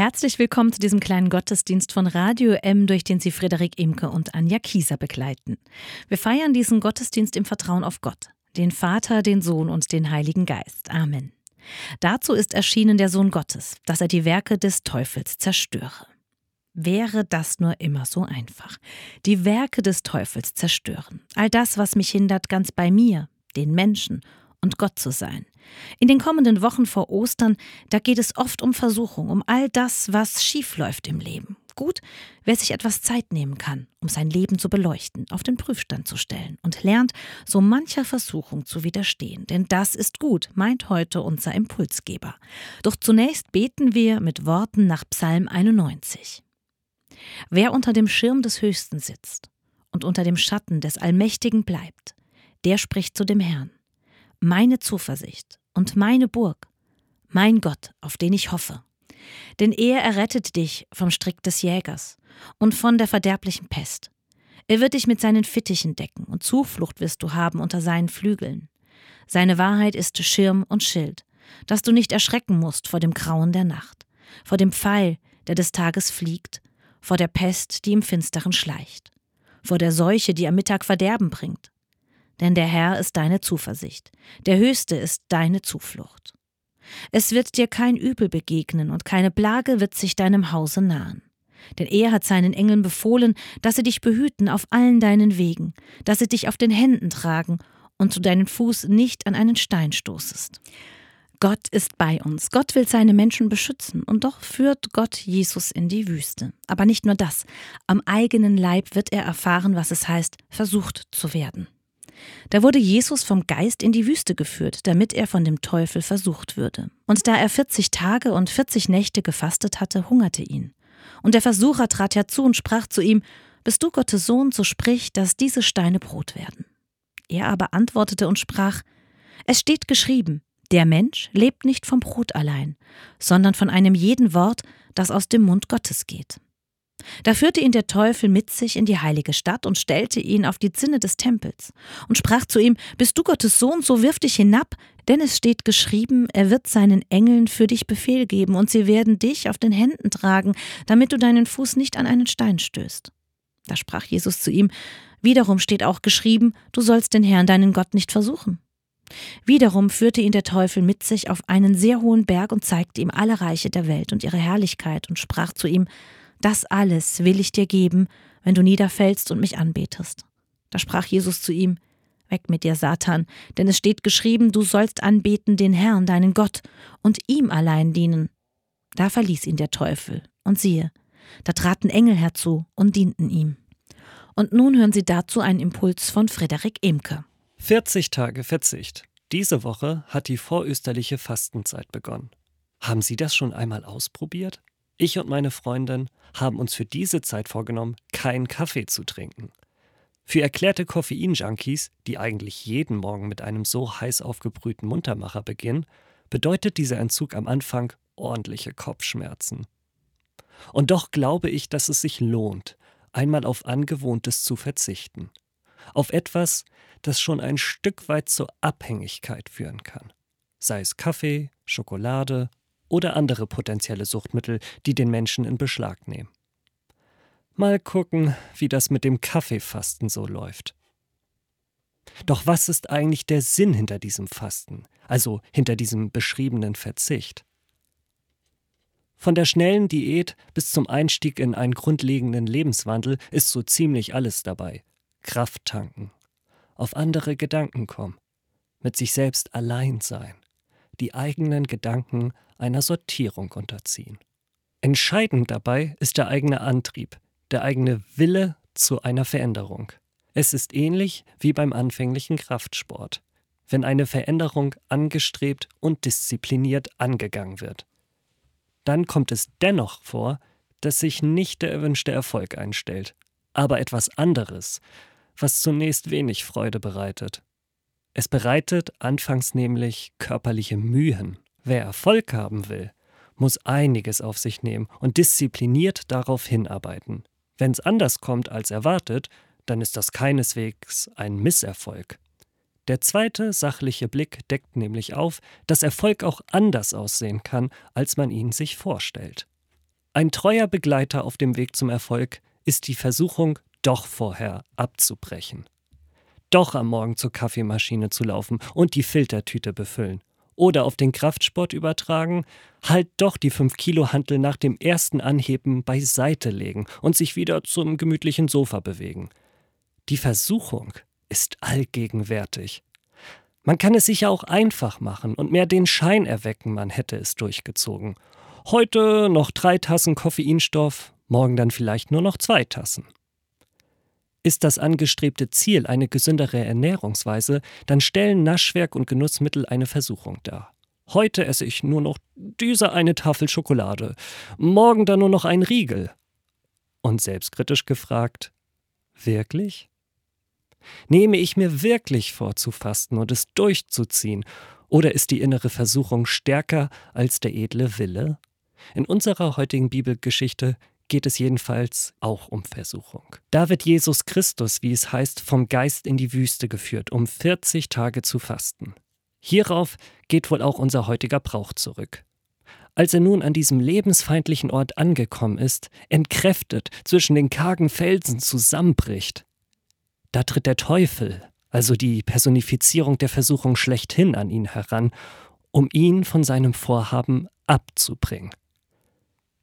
Herzlich willkommen zu diesem kleinen Gottesdienst von Radio M, durch den Sie Frederik Imke und Anja Kieser begleiten. Wir feiern diesen Gottesdienst im Vertrauen auf Gott, den Vater, den Sohn und den Heiligen Geist. Amen. Dazu ist erschienen der Sohn Gottes, dass er die Werke des Teufels zerstöre. Wäre das nur immer so einfach. Die Werke des Teufels zerstören. All das, was mich hindert, ganz bei mir, den Menschen und Gott zu sein. In den kommenden Wochen vor Ostern, da geht es oft um Versuchung, um all das, was schiefläuft im Leben. Gut, wer sich etwas Zeit nehmen kann, um sein Leben zu beleuchten, auf den Prüfstand zu stellen und lernt, so mancher Versuchung zu widerstehen. Denn das ist gut, meint heute unser Impulsgeber. Doch zunächst beten wir mit Worten nach Psalm 91. Wer unter dem Schirm des Höchsten sitzt und unter dem Schatten des Allmächtigen bleibt, der spricht zu dem Herrn meine Zuversicht und meine Burg, mein Gott, auf den ich hoffe. Denn er errettet dich vom Strick des Jägers und von der verderblichen Pest. Er wird dich mit seinen Fittichen decken und Zuflucht wirst du haben unter seinen Flügeln. Seine Wahrheit ist Schirm und Schild, dass du nicht erschrecken musst vor dem Grauen der Nacht, vor dem Pfeil, der des Tages fliegt, vor der Pest, die im Finsteren schleicht, vor der Seuche, die am Mittag Verderben bringt denn der Herr ist deine Zuversicht, der Höchste ist deine Zuflucht. Es wird dir kein Übel begegnen und keine Plage wird sich deinem Hause nahen. Denn er hat seinen Engeln befohlen, dass sie dich behüten auf allen deinen Wegen, dass sie dich auf den Händen tragen und du deinen Fuß nicht an einen Stein stoßest. Gott ist bei uns. Gott will seine Menschen beschützen. Und doch führt Gott Jesus in die Wüste. Aber nicht nur das. Am eigenen Leib wird er erfahren, was es heißt, versucht zu werden. Da wurde Jesus vom Geist in die Wüste geführt, damit er von dem Teufel versucht würde. Und da er 40 Tage und 40 Nächte gefastet hatte, hungerte ihn. Und der Versucher trat herzu und sprach zu ihm, Bist du Gottes Sohn, so sprich, dass diese Steine Brot werden. Er aber antwortete und sprach, Es steht geschrieben, der Mensch lebt nicht vom Brot allein, sondern von einem jeden Wort, das aus dem Mund Gottes geht. Da führte ihn der Teufel mit sich in die heilige Stadt und stellte ihn auf die Zinne des Tempels und sprach zu ihm: Bist du Gottes Sohn, so wirf dich hinab, denn es steht geschrieben, er wird seinen Engeln für dich Befehl geben, und sie werden dich auf den Händen tragen, damit du deinen Fuß nicht an einen Stein stößt. Da sprach Jesus zu ihm: Wiederum steht auch geschrieben, du sollst den Herrn deinen Gott nicht versuchen. Wiederum führte ihn der Teufel mit sich auf einen sehr hohen Berg und zeigte ihm alle Reiche der Welt und ihre Herrlichkeit und sprach zu ihm: das alles will ich dir geben, wenn du niederfällst und mich anbetest. Da sprach Jesus zu ihm, Weg mit dir, Satan, denn es steht geschrieben, du sollst anbeten den Herrn, deinen Gott, und ihm allein dienen. Da verließ ihn der Teufel, und siehe, da traten Engel herzu und dienten ihm. Und nun hören Sie dazu einen Impuls von Frederik Emke. 40 Tage Verzicht. Diese Woche hat die vorösterliche Fastenzeit begonnen. Haben Sie das schon einmal ausprobiert? Ich und meine Freundin haben uns für diese Zeit vorgenommen, keinen Kaffee zu trinken. Für erklärte Koffein-Junkies, die eigentlich jeden Morgen mit einem so heiß aufgebrühten Muntermacher beginnen, bedeutet dieser Entzug am Anfang ordentliche Kopfschmerzen. Und doch glaube ich, dass es sich lohnt, einmal auf Angewohntes zu verzichten. Auf etwas, das schon ein Stück weit zur Abhängigkeit führen kann. Sei es Kaffee, Schokolade oder andere potenzielle Suchtmittel, die den Menschen in Beschlag nehmen. Mal gucken, wie das mit dem Kaffeefasten so läuft. Doch was ist eigentlich der Sinn hinter diesem Fasten, also hinter diesem beschriebenen Verzicht? Von der schnellen Diät bis zum Einstieg in einen grundlegenden Lebenswandel ist so ziemlich alles dabei. Kraft tanken, auf andere Gedanken kommen, mit sich selbst allein sein, die eigenen Gedanken einer Sortierung unterziehen. Entscheidend dabei ist der eigene Antrieb, der eigene Wille zu einer Veränderung. Es ist ähnlich wie beim anfänglichen Kraftsport, wenn eine Veränderung angestrebt und diszipliniert angegangen wird. Dann kommt es dennoch vor, dass sich nicht der erwünschte Erfolg einstellt, aber etwas anderes, was zunächst wenig Freude bereitet. Es bereitet anfangs nämlich körperliche Mühen Wer Erfolg haben will, muss einiges auf sich nehmen und diszipliniert darauf hinarbeiten. Wenn es anders kommt als erwartet, dann ist das keineswegs ein Misserfolg. Der zweite sachliche Blick deckt nämlich auf, dass Erfolg auch anders aussehen kann, als man ihn sich vorstellt. Ein treuer Begleiter auf dem Weg zum Erfolg ist die Versuchung, doch vorher abzubrechen. Doch am Morgen zur Kaffeemaschine zu laufen und die Filtertüte befüllen. Oder auf den Kraftsport übertragen, halt doch die 5 Kilo Hantel nach dem ersten Anheben beiseite legen und sich wieder zum gemütlichen Sofa bewegen. Die Versuchung ist allgegenwärtig. Man kann es sich ja auch einfach machen und mehr den Schein erwecken, man hätte es durchgezogen. Heute noch drei Tassen Koffeinstoff, morgen dann vielleicht nur noch zwei Tassen. Ist das angestrebte Ziel eine gesündere Ernährungsweise, dann stellen Naschwerk und Genussmittel eine Versuchung dar. Heute esse ich nur noch diese eine Tafel Schokolade, morgen dann nur noch ein Riegel. Und selbstkritisch gefragt, wirklich? Nehme ich mir wirklich vor zu fasten und es durchzuziehen, oder ist die innere Versuchung stärker als der edle Wille? In unserer heutigen Bibelgeschichte geht es jedenfalls auch um Versuchung. Da wird Jesus Christus, wie es heißt, vom Geist in die Wüste geführt, um 40 Tage zu fasten. Hierauf geht wohl auch unser heutiger Brauch zurück. Als er nun an diesem lebensfeindlichen Ort angekommen ist, entkräftet zwischen den kargen Felsen zusammenbricht, da tritt der Teufel, also die Personifizierung der Versuchung schlechthin, an ihn heran, um ihn von seinem Vorhaben abzubringen.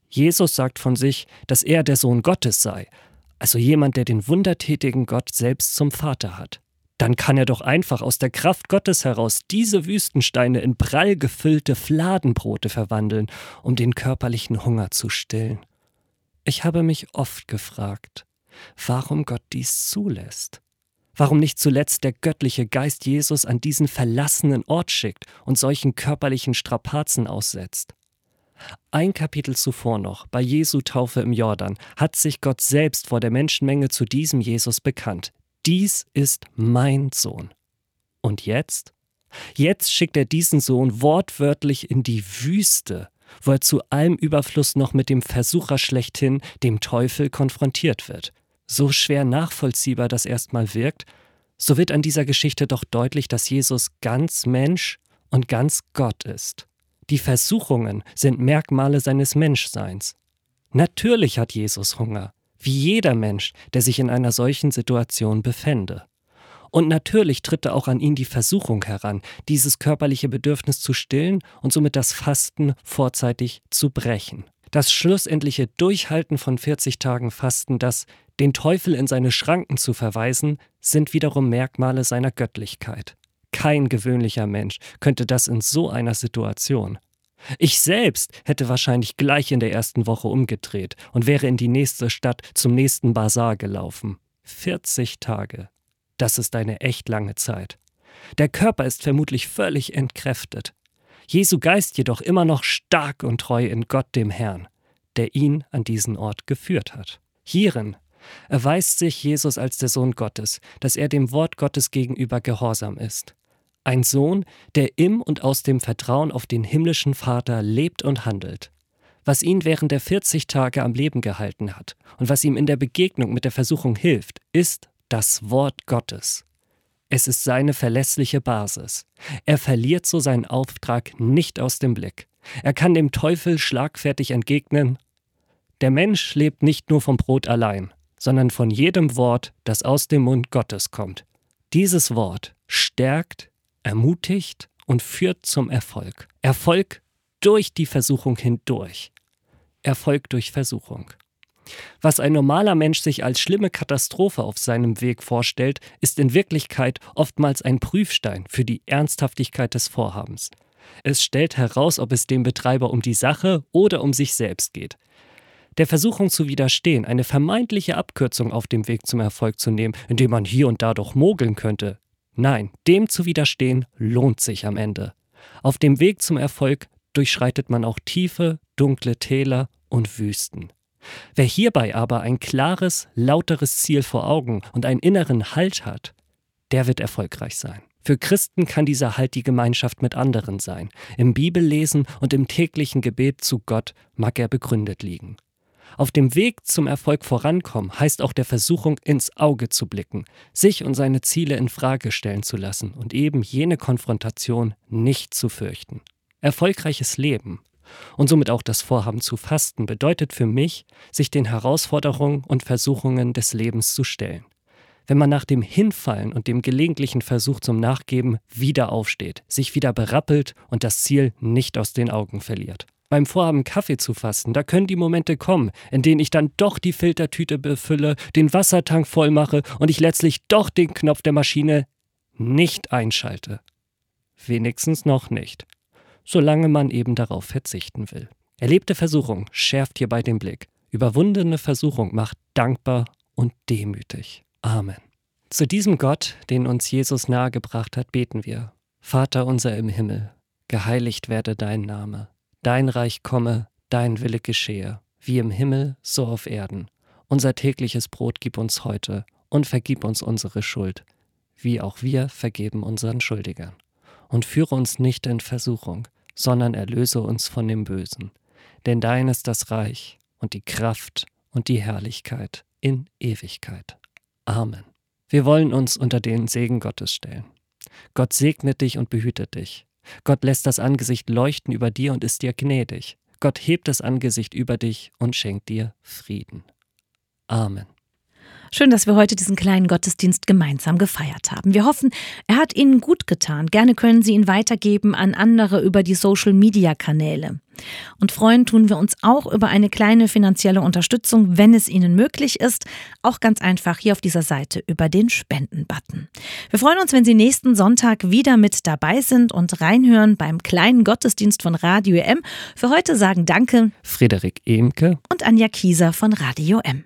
Jesus sagt von sich, dass er der Sohn Gottes sei, also jemand, der den wundertätigen Gott selbst zum Vater hat. Dann kann er doch einfach aus der Kraft Gottes heraus diese Wüstensteine in prall gefüllte Fladenbrote verwandeln, um den körperlichen Hunger zu stillen. Ich habe mich oft gefragt, warum Gott dies zulässt. Warum nicht zuletzt der göttliche Geist Jesus an diesen verlassenen Ort schickt und solchen körperlichen Strapazen aussetzt. Ein Kapitel zuvor noch, bei Jesu Taufe im Jordan, hat sich Gott selbst vor der Menschenmenge zu diesem Jesus bekannt. Dies ist mein Sohn. Und jetzt? Jetzt schickt er diesen Sohn wortwörtlich in die Wüste, wo er zu allem Überfluss noch mit dem Versucher schlechthin, dem Teufel, konfrontiert wird. So schwer nachvollziehbar das erstmal wirkt, so wird an dieser Geschichte doch deutlich, dass Jesus ganz Mensch und ganz Gott ist. Die Versuchungen sind Merkmale seines Menschseins. Natürlich hat Jesus Hunger, wie jeder Mensch, der sich in einer solchen Situation befände. Und natürlich tritt da auch an ihn die Versuchung heran, dieses körperliche Bedürfnis zu stillen und somit das Fasten vorzeitig zu brechen. Das schlussendliche Durchhalten von 40 Tagen Fasten, das den Teufel in seine Schranken zu verweisen, sind wiederum Merkmale seiner Göttlichkeit. Kein gewöhnlicher Mensch könnte das in so einer Situation. Ich selbst hätte wahrscheinlich gleich in der ersten Woche umgedreht und wäre in die nächste Stadt zum nächsten Bazar gelaufen. 40 Tage. Das ist eine echt lange Zeit. Der Körper ist vermutlich völlig entkräftet. Jesu Geist jedoch immer noch stark und treu in Gott dem Herrn, der ihn an diesen Ort geführt hat. Hierin erweist sich Jesus als der Sohn Gottes, dass er dem Wort Gottes gegenüber gehorsam ist. Ein Sohn, der im und aus dem Vertrauen auf den himmlischen Vater lebt und handelt. Was ihn während der 40 Tage am Leben gehalten hat und was ihm in der Begegnung mit der Versuchung hilft, ist das Wort Gottes. Es ist seine verlässliche Basis. Er verliert so seinen Auftrag nicht aus dem Blick. Er kann dem Teufel schlagfertig entgegnen, der Mensch lebt nicht nur vom Brot allein, sondern von jedem Wort, das aus dem Mund Gottes kommt. Dieses Wort stärkt, ermutigt und führt zum Erfolg. Erfolg durch die Versuchung hindurch. Erfolg durch Versuchung. Was ein normaler Mensch sich als schlimme Katastrophe auf seinem Weg vorstellt, ist in Wirklichkeit oftmals ein Prüfstein für die Ernsthaftigkeit des Vorhabens. Es stellt heraus, ob es dem Betreiber um die Sache oder um sich selbst geht der Versuchung zu widerstehen, eine vermeintliche Abkürzung auf dem Weg zum Erfolg zu nehmen, indem man hier und da doch mogeln könnte. Nein, dem zu widerstehen lohnt sich am Ende. Auf dem Weg zum Erfolg durchschreitet man auch tiefe, dunkle Täler und Wüsten. Wer hierbei aber ein klares, lauteres Ziel vor Augen und einen inneren Halt hat, der wird erfolgreich sein. Für Christen kann dieser Halt die Gemeinschaft mit anderen sein. Im Bibellesen und im täglichen Gebet zu Gott mag er begründet liegen. Auf dem Weg zum Erfolg vorankommen heißt auch der Versuchung ins Auge zu blicken, sich und seine Ziele in Frage stellen zu lassen und eben jene Konfrontation nicht zu fürchten. Erfolgreiches Leben Und somit auch das Vorhaben zu fasten bedeutet für mich, sich den Herausforderungen und Versuchungen des Lebens zu stellen. Wenn man nach dem Hinfallen und dem gelegentlichen Versuch zum Nachgeben wieder aufsteht, sich wieder berappelt und das Ziel nicht aus den Augen verliert. Beim Vorhaben Kaffee zu fasten, da können die Momente kommen, in denen ich dann doch die Filtertüte befülle, den Wassertank voll mache und ich letztlich doch den Knopf der Maschine nicht einschalte. Wenigstens noch nicht. Solange man eben darauf verzichten will. Erlebte Versuchung schärft hierbei den Blick. Überwundene Versuchung macht dankbar und demütig. Amen. Zu diesem Gott, den uns Jesus nahegebracht hat, beten wir. Vater unser im Himmel, geheiligt werde dein Name Dein Reich komme, dein Wille geschehe, wie im Himmel, so auf Erden. Unser tägliches Brot gib uns heute und vergib uns unsere Schuld, wie auch wir vergeben unseren Schuldigern. Und führe uns nicht in Versuchung, sondern erlöse uns von dem Bösen. Denn dein ist das Reich und die Kraft und die Herrlichkeit in Ewigkeit. Amen. Wir wollen uns unter den Segen Gottes stellen. Gott segne dich und behüte dich. Gott lässt das Angesicht leuchten über dir und ist dir gnädig. Gott hebt das Angesicht über dich und schenkt dir Frieden. Amen. Schön, dass wir heute diesen kleinen Gottesdienst gemeinsam gefeiert haben. Wir hoffen, er hat Ihnen gut getan. Gerne können Sie ihn weitergeben an andere über die Social-Media-Kanäle. Und freuen tun wir uns auch über eine kleine finanzielle Unterstützung, wenn es Ihnen möglich ist. Auch ganz einfach hier auf dieser Seite über den Spenden-Button. Wir freuen uns, wenn Sie nächsten Sonntag wieder mit dabei sind und reinhören beim kleinen Gottesdienst von Radio M. Für heute sagen Danke Frederik Emke und Anja Kieser von Radio M.